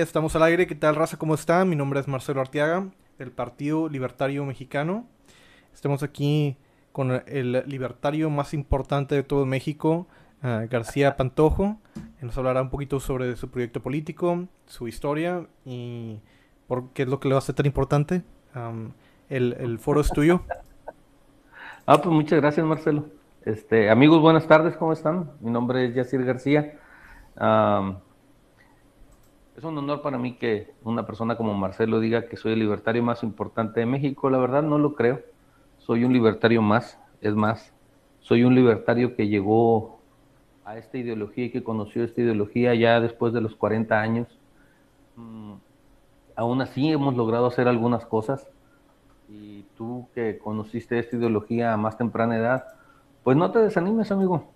Estamos al aire, ¿qué tal raza? ¿Cómo está? Mi nombre es Marcelo Arteaga, del Partido Libertario Mexicano. Estamos aquí con el libertario más importante de todo México, uh, García Pantojo. Él nos hablará un poquito sobre su proyecto político, su historia y por qué es lo que a hacer tan importante. Um, el, el, foro es tuyo. Ah, pues muchas gracias, Marcelo. Este, amigos, buenas tardes, ¿cómo están? Mi nombre es Yacir García. Um, es un honor para mí que una persona como Marcelo diga que soy el libertario más importante de México. La verdad no lo creo. Soy un libertario más. Es más, soy un libertario que llegó a esta ideología y que conoció esta ideología ya después de los 40 años. Mm, aún así hemos logrado hacer algunas cosas. Y tú que conociste esta ideología a más temprana edad, pues no te desanimes, amigo.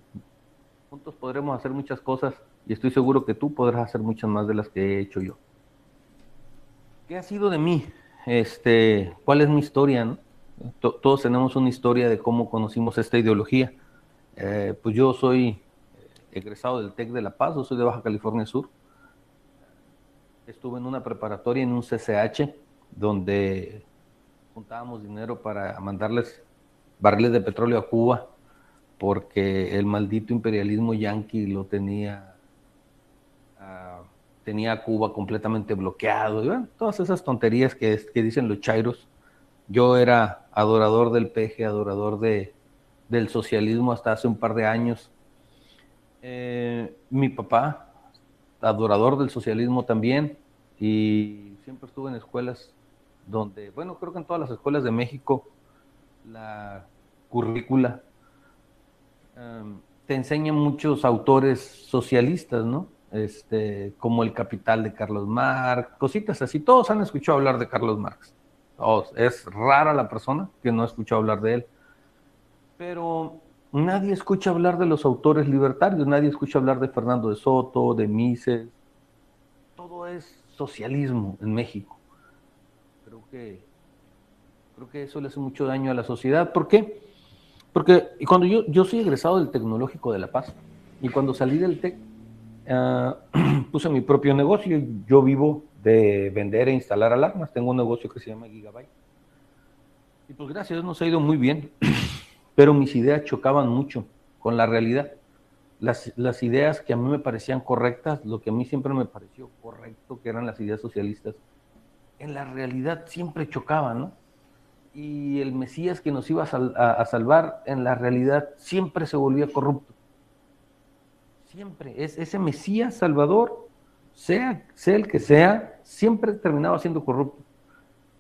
Juntos podremos hacer muchas cosas y estoy seguro que tú podrás hacer muchas más de las que he hecho yo. ¿Qué ha sido de mí? Este, ¿Cuál es mi historia? todos tenemos una historia de cómo conocimos esta ideología. Eh, pues yo soy egresado del TEC de La Paz, yo soy de Baja California Sur. Estuve en una preparatoria en un CCH donde juntábamos dinero para mandarles barriles de petróleo a Cuba porque el maldito imperialismo yanqui lo tenía tenía a Cuba completamente bloqueado, y todas esas tonterías que, dicen los chairos. Yo era adorador del peje, adorador de, del socialismo hasta hace un par de años. Eh, mi papá, adorador del socialismo también, y siempre estuve en escuelas donde, bueno, creo que en todas las escuelas de México, la currícula um, te enseña muchos autores socialistas, ¿no? este, como El Capital de Carlos Marx, cositas así. Todos han escuchado hablar de Carlos Marx. Todos. Es rara la persona que no ha escuchado hablar de él. Pero nadie escucha hablar de los autores libertarios, nadie escucha hablar de Fernando de Soto, de Mises. Todo es socialismo en México. Creo que, creo que eso le hace mucho daño a la sociedad. ¿Por qué? Porque cuando yo, yo soy egresado del Tecnológico de La Paz y cuando salí del TEC, Ah, puse mi propio negocio. Yo vivo de vender e instalar alarmas. Tengo un negocio que se llama Gigabyte. Y pues gracias nos ha ido muy bien. Pero mis ideas chocaban mucho con la realidad. Las, las, ideas que a mí me parecían correctas, lo que a mí siempre me pareció correcto, que eran las ideas socialistas, en la realidad siempre chocaban, ¿no? Y el Mesías que nos iba a, salvar, en la realidad siempre se volvía corrupto. Siempre, es ese Mesías Salvador, sea, sea el que sea, siempre terminaba siendo corrupto.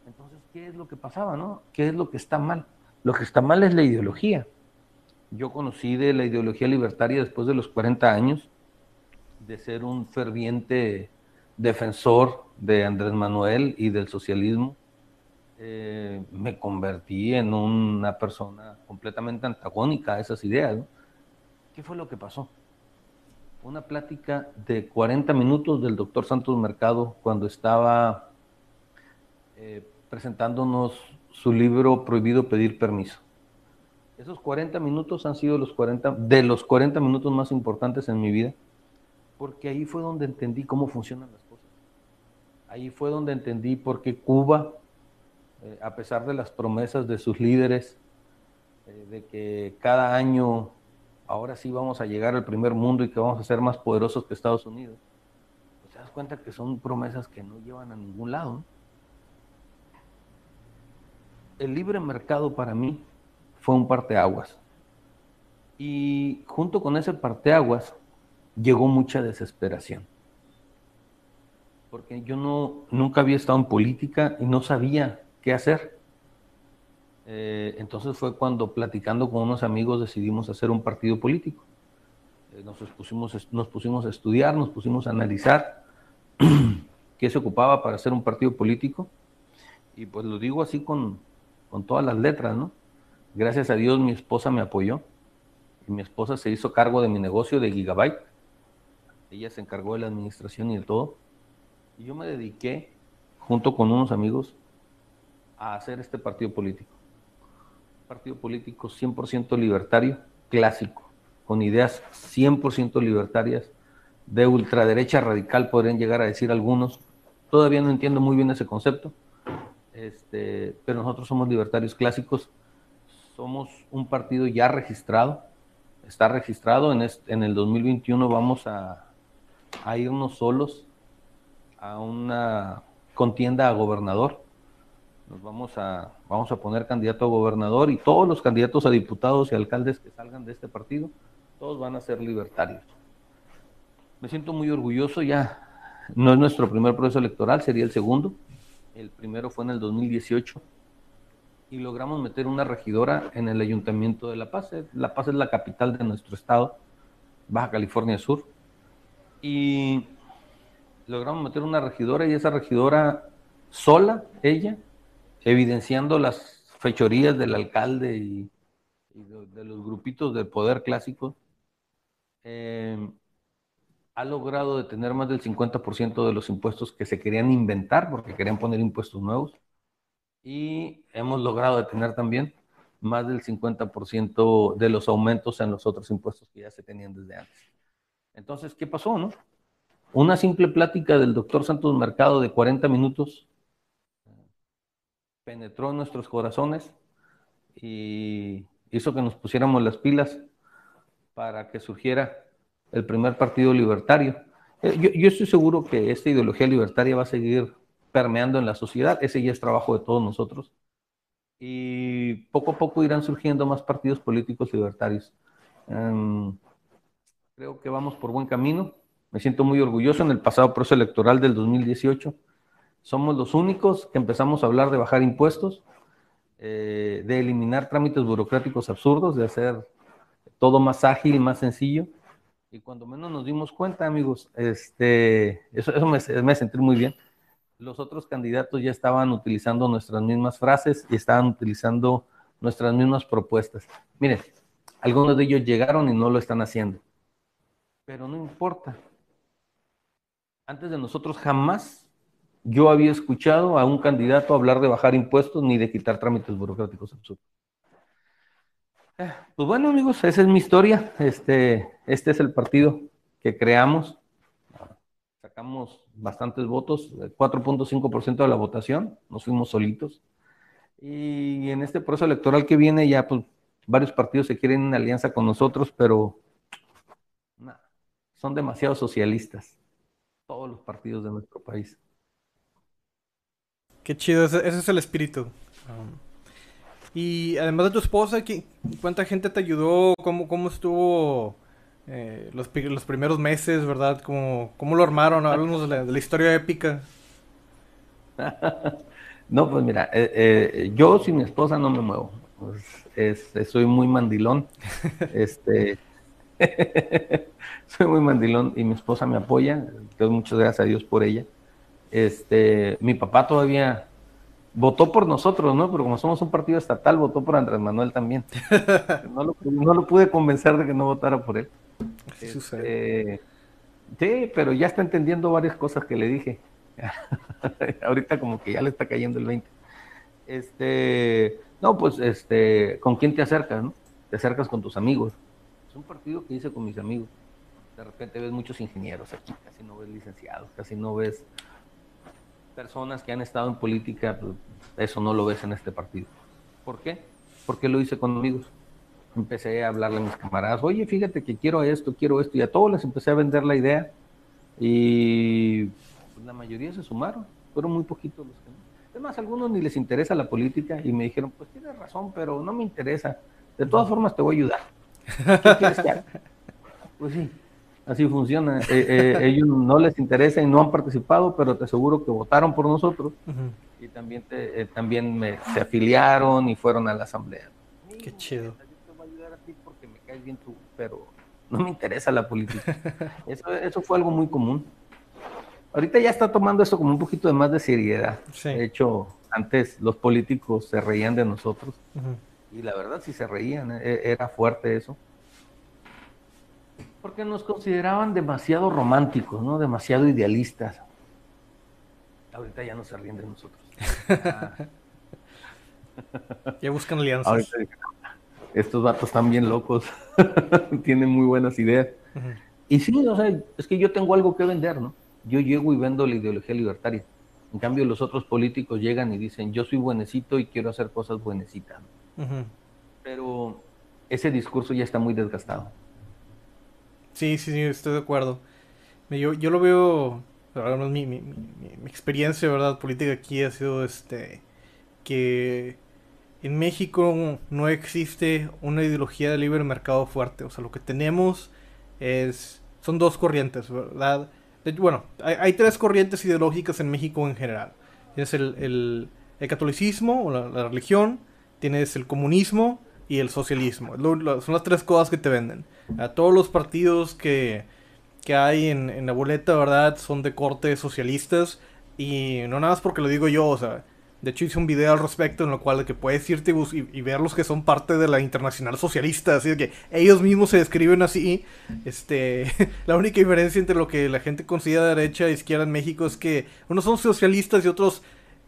Entonces, ¿qué es lo que pasaba, no? ¿Qué es lo que está mal? Lo que está mal es la ideología. Yo conocí de la ideología libertaria después de los 40 años, de ser un ferviente defensor de Andrés Manuel y del socialismo. Eh, me convertí en una persona completamente antagónica a esas ideas. ¿Qué fue lo que pasó? una plática de 40 minutos del doctor Santos Mercado cuando estaba eh, presentándonos su libro Prohibido Pedir Permiso. Esos 40 minutos han sido los 40, de los 40 minutos más importantes en mi vida, porque ahí fue donde entendí cómo funcionan las cosas. Ahí fue donde entendí por qué Cuba, eh, a pesar de las promesas de sus líderes, eh, de que cada año ahora sí vamos a llegar al primer mundo y que vamos a ser más poderosos que Estados Unidos, pues te das cuenta que son promesas que no llevan a ningún lado. El libre mercado para mí fue un parteaguas. Y junto con ese parteaguas llegó mucha desesperación. Porque yo no, nunca había estado en política y no sabía qué hacer. Eh, entonces fue cuando platicando con unos amigos decidimos hacer un partido político. Eh, nos, pusimos, nos pusimos a estudiar, nos pusimos a analizar qué se ocupaba para hacer un partido político. Y pues lo digo así con, con todas las letras, ¿no? Gracias a Dios mi esposa me apoyó y mi esposa se hizo cargo de mi negocio de Gigabyte. Ella se encargó de la administración y de todo. Y yo me dediqué, junto con unos amigos, a hacer este partido político partido político 100% libertario, clásico, con ideas 100% libertarias, de ultraderecha radical podrían llegar a decir algunos, todavía no entiendo muy bien ese concepto, este, pero nosotros somos libertarios clásicos, somos un partido ya registrado, está registrado, en, en el 2021 vamos a, a irnos solos a una contienda a gobernador. Nos vamos a, vamos a poner candidato a gobernador y todos los candidatos a diputados y alcaldes que salgan de este partido, todos van a ser libertarios. Me siento muy orgulloso, ya no es nuestro primer proceso electoral, sería el segundo. El primero fue en el 2018 y logramos meter una regidora en el Ayuntamiento de La Paz. La Paz es la capital de nuestro estado, Baja California Sur. Y logramos meter una regidora y esa regidora sola, ella, evidenciando las fechorías del alcalde y, de, los grupitos del poder clásico, eh, ha logrado detener más del 50% de los impuestos que se querían inventar porque querían poner impuestos nuevos y hemos logrado detener también más del 50% de los aumentos en los otros impuestos que ya se tenían desde antes. Entonces, ¿qué pasó, no? Una simple plática del doctor Santos Mercado de 40 minutos penetró en nuestros corazones y hizo que nos pusiéramos las pilas para que surgiera el primer partido libertario. Eh, yo, estoy seguro que esta ideología libertaria va a seguir permeando en la sociedad, ese ya es trabajo de todos nosotros. Y poco a poco irán surgiendo más partidos políticos libertarios. Um, creo que vamos por buen camino. Me siento muy orgulloso en el pasado proceso electoral del 2018. Somos los únicos que empezamos a hablar de bajar impuestos, eh, de eliminar trámites burocráticos absurdos, de hacer todo más ágil más sencillo. Y cuando menos nos dimos cuenta, amigos, este, eso, eso me, me muy bien. Los otros candidatos ya estaban utilizando nuestras mismas frases y estaban utilizando nuestras mismas propuestas. Miren, algunos de ellos llegaron y no lo están haciendo. Pero no importa, antes de nosotros jamás yo había escuchado a un candidato hablar de bajar impuestos ni de quitar trámites burocráticos absurdos. Eh, pues bueno, amigos, esa es mi historia. Este, este es el partido que creamos. Sacamos bastantes votos, 4.5% de la votación, nos fuimos solitos. Y en este proceso electoral que viene ya pues, varios partidos se quieren en alianza con nosotros, pero son demasiado socialistas todos los partidos de nuestro país. Qué chido, ese, es el espíritu. Um, y además de tu esposa, ¿cuánta gente te ayudó? ¿Cómo, cómo estuvo eh, los, los, primeros meses, verdad? ¿Cómo, cómo lo armaron? Háblanos de la, historia épica. no, pues mira, eh, eh, yo sin mi esposa no me muevo. Pues, soy muy mandilón. este soy muy mandilón y mi esposa me apoya, doy muchas gracias a Dios por ella. Este, mi papá todavía votó por nosotros, ¿no? Pero como somos un partido estatal, votó por Andrés Manuel también. No lo, pude convencer de que no votara por él. Este, sí, pero ya está entendiendo varias cosas que le dije. Ahorita como que ya le está cayendo el 20. Este, no, pues, este, ¿con quién te acercas, no? Te acercas con tus amigos un partido que hice con mis amigos. De repente ves muchos ingenieros aquí, casi no ves licenciados, casi no ves personas que han estado en política, pues, eso no lo ves en este partido. ¿Por qué? Porque lo hice con amigos. Empecé a hablarle a mis camaradas, oye, fíjate que quiero esto, quiero esto, y a todos les empecé a vender la idea, y pues, la mayoría se sumaron, fueron muy poquitos los que no. Además, a algunos ni les interesa la política y me dijeron, pues tienes razón, pero no me interesa. De todas formas, te voy a ayudar. Pues sí, así funciona. Eh, eh, ellos no les interesa y no han participado, pero te aseguro que votaron por nosotros y también, te, eh, también me, se afiliaron y fueron a la asamblea. Qué chido. Te voy a ayudar a ti porque me caes bien tú, pero no me interesa la política. Eso, eso fue algo muy común. Ahorita ya está tomando eso como un poquito de más de seriedad. De hecho, antes los políticos se reían de nosotros. Y la verdad, si se reían, e, era fuerte eso. Porque nos consideraban demasiado románticos, ¿no? Demasiado idealistas. Ahorita ya no se ríen de nosotros. ya buscan alianzas. estos vatos están bien locos. Tienen muy buenas ideas. Y sí, o sea, es que yo tengo algo que vender, ¿no? Yo llego y vendo la ideología libertaria. En cambio, los otros políticos llegan y dicen, yo soy buenecito y quiero hacer cosas buenecitas. Pero ese discurso ya está muy desgastado. Sí, sí, sí, estoy de acuerdo. Yo, yo lo veo, mi, mi, mi, experiencia, ¿verdad? Política aquí ha sido este, que en México no existe una ideología de libre mercado fuerte. O sea, lo que tenemos es, son dos corrientes, ¿verdad? bueno, hay, tres corrientes ideológicas en México en general. Tienes el, catolicismo o la, religión, tienes el comunismo y el socialismo. son las tres cosas que te venden. A todos los partidos que, hay en, la boleta, ¿verdad? Son de corte socialistas. Y no nada más porque lo digo yo, o sea, de hecho, hice un video al respecto en lo cual que puedes irte y, ver los que son parte de la internacional socialista. Así que ellos mismos se describen así. Este, la única diferencia entre lo que la gente considera derecha e izquierda en México es que unos son socialistas y otros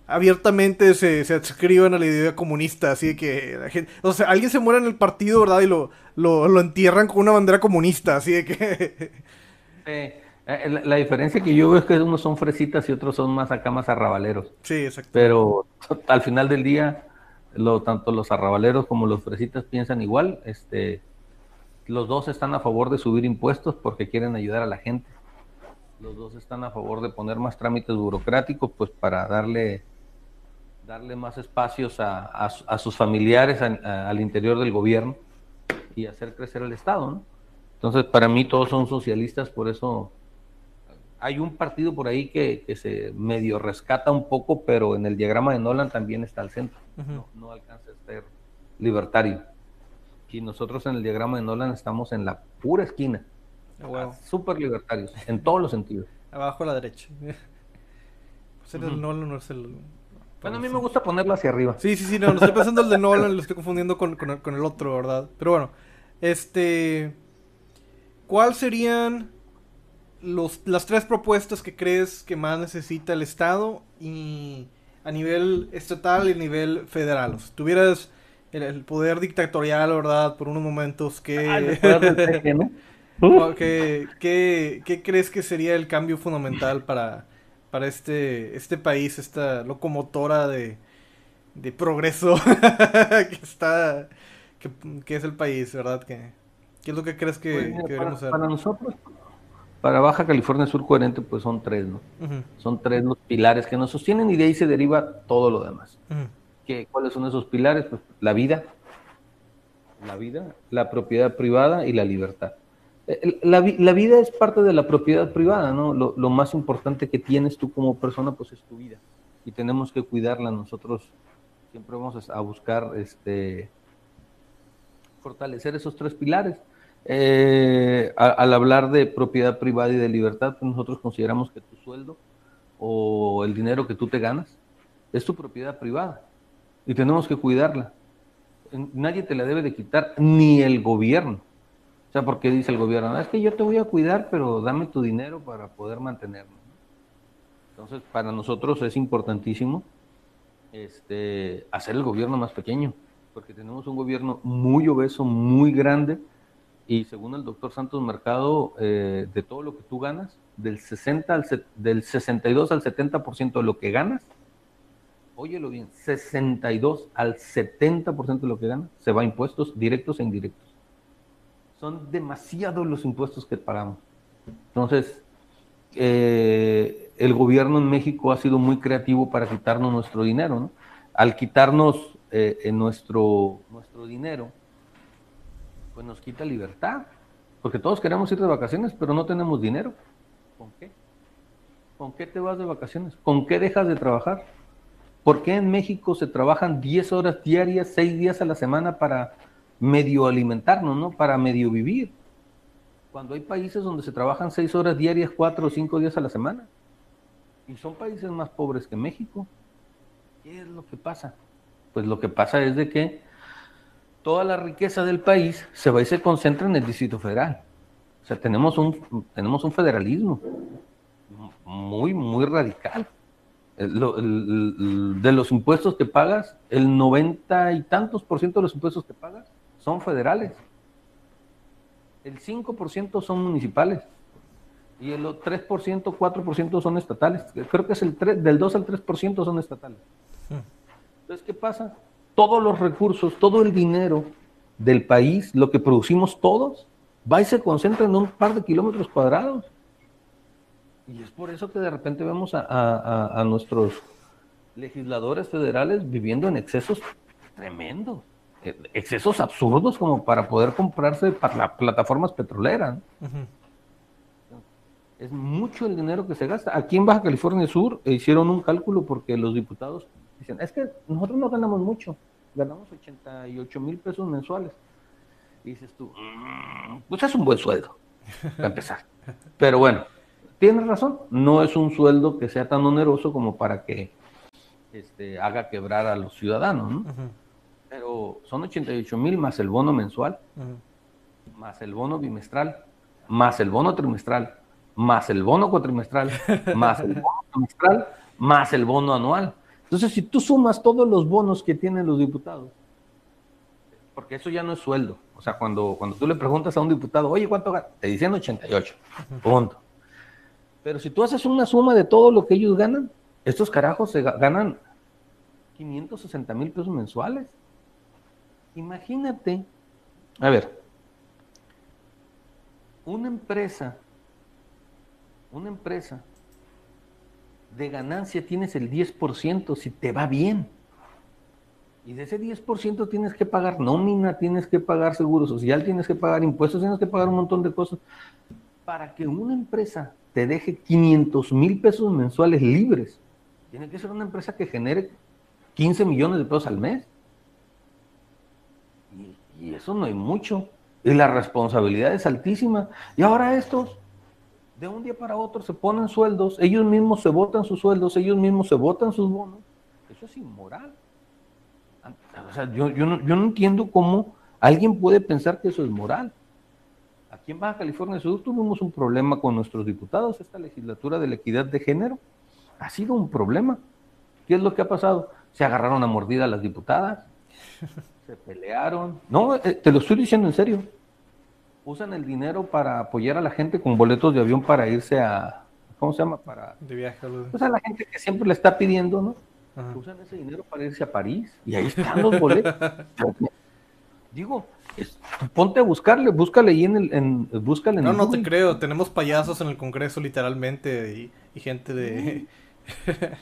abiertamente se, se adscriben a la idea comunista. Así que la gente, o sea, alguien se muere en el partido, ¿verdad? Y lo, lo, entierran con una bandera comunista. Así de que. Eh, la, diferencia que yo veo es que unos son fresitas y otros son más acá más arrabaleros. Sí, exacto. Pero al final del día, lo, tanto los arrabaleros como los fresitas piensan igual. Este, los dos están a favor de subir impuestos porque quieren ayudar a la gente. Los dos están a favor de poner más trámites burocráticos, pues para darle, darle más espacios a, sus familiares al interior del gobierno y hacer crecer el Estado, ¿no? Entonces, para mí todos son socialistas, por eso hay un partido por ahí que, se medio rescata un poco, pero en el diagrama de Nolan también está al centro. no, alcanza a ser libertario. Y nosotros en el diagrama de Nolan estamos en la pura esquina. Oh, Súper libertarios, en todos los sentidos. Abajo a la derecha. Pues el Nolan no es el... Bueno, a mí me gusta ponerlo hacia arriba. Sí, sí, sí, no, lo estoy pensando el de Nolan, lo estoy confundiendo con, con, el, con el otro, ¿verdad? Pero bueno, este... ¿Cuál serían las tres propuestas que crees que más necesita el Estado y a nivel estatal y a nivel federal. O tuvieras el, poder dictatorial, ¿verdad? Por unos momentos que... Ah, ¿Qué, crees que sería el cambio fundamental para, para este, este país, esta locomotora de, de progreso que está... Que, es el país, ¿verdad? ¿Qué, qué es lo que crees que, pues debemos hacer? Para nosotros para Baja California Sur coherente, pues son tres, ¿no? Son tres los pilares que nos sostienen y de ahí se deriva todo lo demás. ¿Cuáles son esos pilares? Pues la vida, la vida, la propiedad privada y la libertad. Eh, la, vida es parte de la propiedad privada, ¿no? Lo, más importante que tienes tú como persona, pues es tu vida. Y tenemos que cuidarla. Nosotros siempre vamos a buscar este, fortalecer esos tres pilares. Eh, al hablar de propiedad privada y de libertad, pues nosotros consideramos que tu sueldo o el dinero que tú te ganas es tu propiedad privada y tenemos que cuidarla. Nadie te la debe de quitar, ni el gobierno. O sea, porque dice el gobierno, es que yo te voy a cuidar, pero dame tu dinero para poder mantenerme. Entonces, para nosotros es importantísimo este, hacer el gobierno más pequeño, porque tenemos un gobierno muy obeso, muy grande, y según el doctor Santos Mercado, eh, de todo lo que tú ganas, del, 60 al, del 62 al 70% de lo que ganas, óyelo bien, 62 al 70% de lo que ganas se va a impuestos directos e indirectos. Son demasiados los impuestos que pagamos. Entonces, eh, el gobierno en México ha sido muy creativo para quitarnos nuestro dinero, ¿no? Al quitarnos eh, nuestro, nuestro dinero, pues nos quita libertad. Porque todos queremos ir de vacaciones, pero no tenemos dinero. ¿Con qué? ¿Con qué te vas de vacaciones? ¿Con qué dejas de trabajar? ¿Por qué en México se trabajan 10 horas diarias, 6 días a la semana para medio alimentarnos, ¿no? Para medio vivir. Cuando hay países donde se trabajan 6 horas diarias, 4 o 5 días a la semana. Y son países más pobres que México. ¿Qué es lo que pasa? Pues lo que pasa es de que toda la riqueza del país se va y se concentra en el Distrito Federal. O sea, tenemos un, tenemos un federalismo muy, muy radical. de los impuestos que pagas, el noventa y tantos por ciento de los impuestos que pagas son federales. El 5% son municipales. Y el 3%, 4% son estatales. Creo que es el 3, del 2 al 3% son estatales. Hmm. Entonces, ¿qué pasa? Todos los recursos, todo el dinero del país, lo que producimos todos, va y se concentra en un par de kilómetros cuadrados. Y es por eso que de repente vemos a, nuestros legisladores federales viviendo en excesos tremendos, excesos absurdos como para poder comprarse para plataformas petroleras. Es mucho el dinero que se gasta. Aquí en Baja California Sur hicieron un cálculo porque los diputados dicen, es que nosotros no ganamos mucho, ganamos 88 mil pesos mensuales. Y dices tú, mm, pues es un buen sueldo, para empezar. Pero bueno, tienes razón, no es un sueldo que sea tan oneroso como para que este, haga quebrar a los ciudadanos, ¿no? Pero son 88 mil más el bono mensual, más el bono bimestral, más el bono trimestral, más el bono cuatrimestral, más el bono trimestral, más el bono anual. Entonces, si tú sumas todos los bonos que tienen los diputados, porque eso ya no es sueldo. O sea, cuando, cuando tú le preguntas a un diputado, oye, ¿cuánto gana? Te dicen 88, punto. Pero si tú haces una suma de todo lo que ellos ganan, estos carajos se ganan 560 mil pesos mensuales. Imagínate, a ver, una empresa, una empresa de ganancia tienes el 10% si te va bien. Y de ese 10% tienes que pagar nómina, tienes que pagar seguro social, tienes que pagar impuestos, tienes que pagar un montón de cosas. Para que una empresa te deje 500 mil pesos mensuales libres, tiene que ser una empresa que genere 15 millones de pesos al mes. Y, eso no hay mucho. Y la responsabilidad es altísima. Y ahora estos de un día para otro se ponen sueldos, ellos mismos se votan sus sueldos, ellos mismos se votan sus bonos. Eso es inmoral. O sea, yo, no, yo no entiendo cómo alguien puede pensar que eso es moral. Aquí en Baja California Sur tuvimos un problema con nuestros diputados, esta legislatura de la equidad de género. Ha sido un problema. ¿Qué es lo que ha pasado? Se agarraron a mordida a las diputadas, se pelearon. No, eh, te lo estoy diciendo en serio usan el dinero para apoyar a la gente con boletos de avión para irse a, ¿cómo se llama? Para, de viaje. O sea, la gente que siempre le está pidiendo, ¿no? Usan ese dinero para irse a París y ahí están los boletos. Digo, ponte a buscarle, búscale ahí en el, en, búscale No, no te creo, tenemos payasos en el Congreso literalmente y, gente de...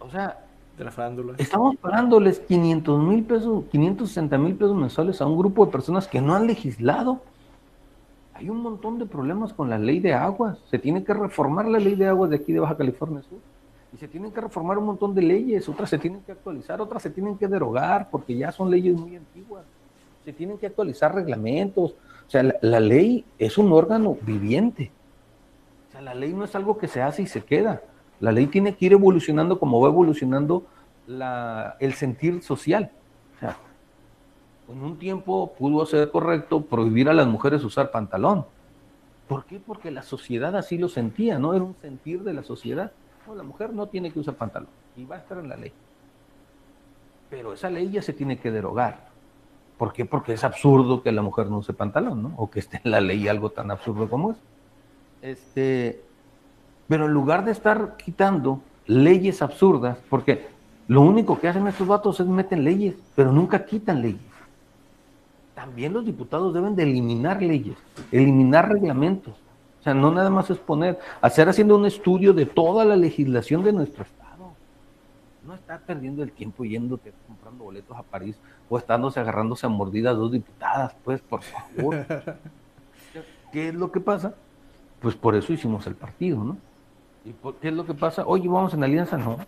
o sea, Estamos pagándoles 500 mil pesos, 560 mil pesos mensuales a un grupo de personas que no han legislado. Hay un montón de problemas con la ley de aguas. Se tiene que reformar la ley de aguas de aquí de Baja California Sur. Y se tienen que reformar un montón de leyes. Otras se tienen que actualizar, otras se tienen que derogar porque ya son leyes muy antiguas. Se tienen que actualizar reglamentos. O sea, la ley es un órgano viviente. O sea, la ley no es algo que se hace y se queda la ley tiene que ir evolucionando como va evolucionando el sentir social. O sea, en un tiempo pudo ser correcto prohibir a las mujeres usar pantalón. ¿Por qué? Porque la sociedad así lo sentía, ¿no? Era un sentir de la sociedad. No, la mujer no tiene que usar pantalón y va a estar en la ley. Pero esa ley ya se tiene que derogar. ¿Por qué? Porque es absurdo que la mujer no use pantalón, ¿no? O que esté en la ley algo tan absurdo como es. Este, pero en lugar de estar quitando leyes absurdas, porque lo único que hacen estos vatos es meten leyes, pero nunca quitan leyes. También los diputados deben de eliminar leyes, eliminar reglamentos. O sea, no nada más es poner, hacer haciendo un estudio de toda la legislación de nuestro Estado. No estar perdiendo el tiempo yéndote comprando boletos a París o estándose agarrándose a mordidas dos diputadas, pues, por favor. ¿Qué es lo que pasa? Pues por eso hicimos el partido, ¿no? ¿Y qué es lo que pasa? Oye, vamos en alianza, no.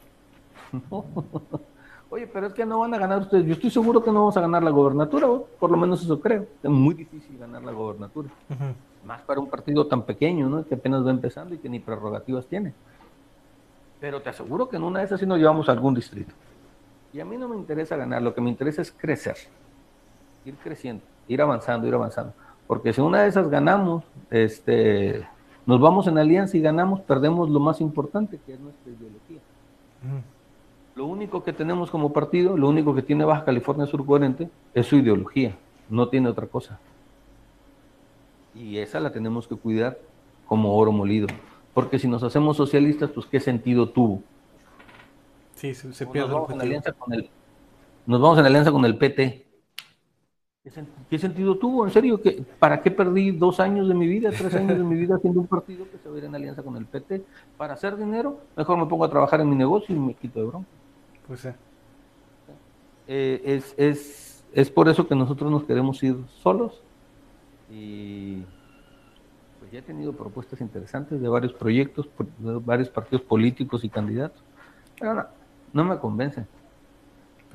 Oye, pero es que no van a ganar ustedes. Yo estoy seguro que no vamos a ganar la gobernatura, por lo menos eso creo. Es muy difícil ganar la gobernatura. Más para un partido tan pequeño, ¿no? Que apenas va empezando y que ni prerrogativas tiene. Pero te aseguro que en una de esas sí nos llevamos a algún distrito. Y a mí no me interesa ganar, lo que me interesa es crecer, ir creciendo, ir avanzando, ir avanzando. Porque si una de esas ganamos, este, nos vamos en alianza y ganamos, perdemos lo más importante, que es nuestra ideología. Lo único que tenemos como partido, lo único que tiene Baja California Sur Coherente, es su ideología, no tiene otra cosa. Y esa la tenemos que cuidar como oro molido. Porque si nos hacemos socialistas, pues ¿qué sentido tuvo? Sí, se, pierde nos vamos, en alianza con el, nos vamos en alianza con el PT. ¿Qué, sentido tuvo? En serio, ¿para qué perdí dos años de mi vida, tres años de mi vida haciendo un partido que se va a ir en alianza con el PT? ¿Para hacer dinero? Mejor me pongo a trabajar en mi negocio y me quito de bronca. Pues sí. Eh, es, es, es por eso que nosotros nos queremos ir solos y pues ya he tenido propuestas interesantes de varios proyectos, de varios partidos políticos y candidatos. Pero no, no me convencen.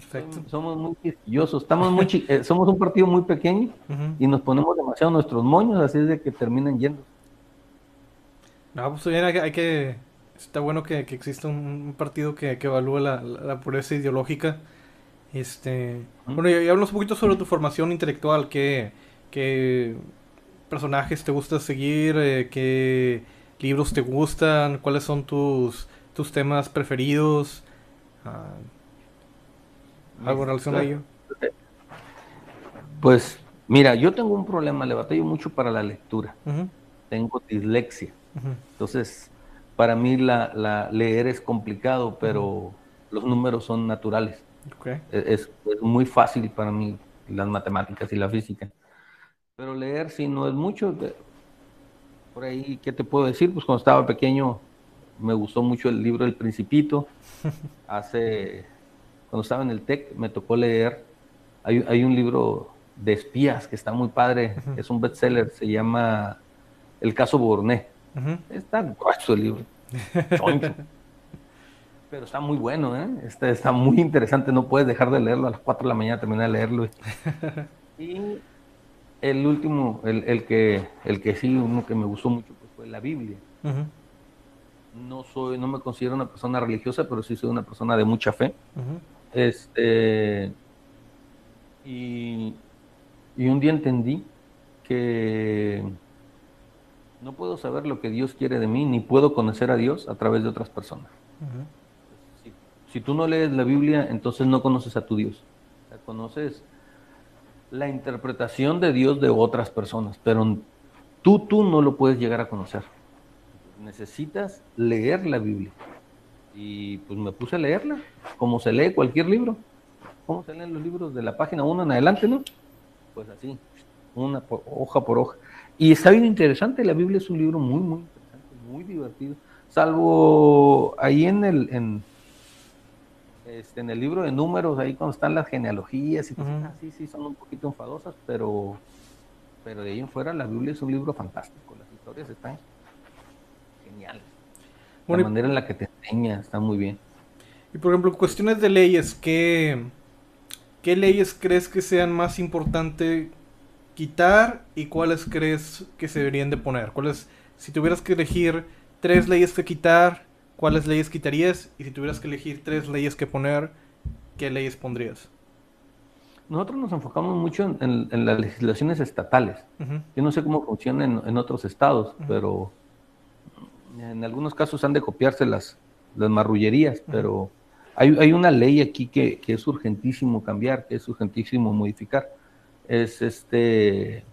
Perfecto. Somos muy quisquillosos, estamos muy eh, somos un partido muy pequeño y nos ponemos demasiado nuestros moños, así es de que terminan yendo. No, pues bien, hay, que, está bueno que, que exista un, partido que, que evalúe la, la, pureza ideológica. Este, bueno, y, hablamos un poquito sobre tu formación intelectual, que qué personajes te gusta seguir, eh, qué libros te gustan, cuáles son tus, tus temas preferidos. Ah, ¿Algo relacionado a ello? Pues mira, yo tengo un problema, le batallo mucho para la lectura. Tengo dislexia. Entonces, para mí la, leer es complicado, pero los números son naturales. E, es, muy fácil para mí las matemáticas y la física. Pero leer sí no es mucho. Por ahí, ¿qué te puedo decir? Pues cuando estaba pequeño me gustó mucho el libro El Principito. Hace, cuando estaba en el TEC, me tocó leer. Hay, un libro de espías que está muy padre, es un bestseller, se llama El caso Bournet. Está grueso el libro, Pero está muy bueno, ¿eh? Está, está muy interesante, no puedes dejar de leerlo. A las 4 de la mañana terminar de leerlo. y el último, el, el, que, el que sí, uno que me gustó mucho, pues, fue la Biblia. No soy, no me considero una persona religiosa, pero sí soy una persona de mucha fe. Este y, y, un día entendí que no puedo saber lo que Dios quiere de mí, ni puedo conocer a Dios a través de otras personas. si, si, tú no lees la Biblia, entonces no conoces a tu Dios. conoces la interpretación de Dios de otras personas, pero tú, tú no lo puedes llegar a conocer. Necesitas leer la Biblia. Y pues me puse a leerla, como se lee cualquier libro. ¿Cómo se leen los libros de la página 1 en adelante, no? Pues así, una hoja por hoja. Y está bien interesante, la Biblia es un libro muy, muy interesante, muy divertido. Salvo ahí en el, en, este, en el libro de números, ahí cuando están las genealogías y cosas así, sí, son un poquito enfadosas, pero, pero de ahí en fuera la Biblia es un libro fantástico, las historias están geniales. La manera en la que te enseña está muy bien. Y por ejemplo, cuestiones de leyes, ¿qué, qué leyes crees que sean más importantes quitar y cuáles crees que se deberían de poner? ¿Cuáles, si tuvieras que elegir tres leyes que quitar, ¿cuáles leyes quitarías? Y si tuvieras que elegir tres leyes que poner, ¿qué leyes pondrías? Nosotros nos enfocamos mucho en, las legislaciones estatales. Yo no sé cómo funciona en, otros estados, pero en algunos casos han de copiarse las, las marrullerías, pero hay, hay, una ley aquí que, que, es urgentísimo cambiar, que es urgentísimo modificar. Es este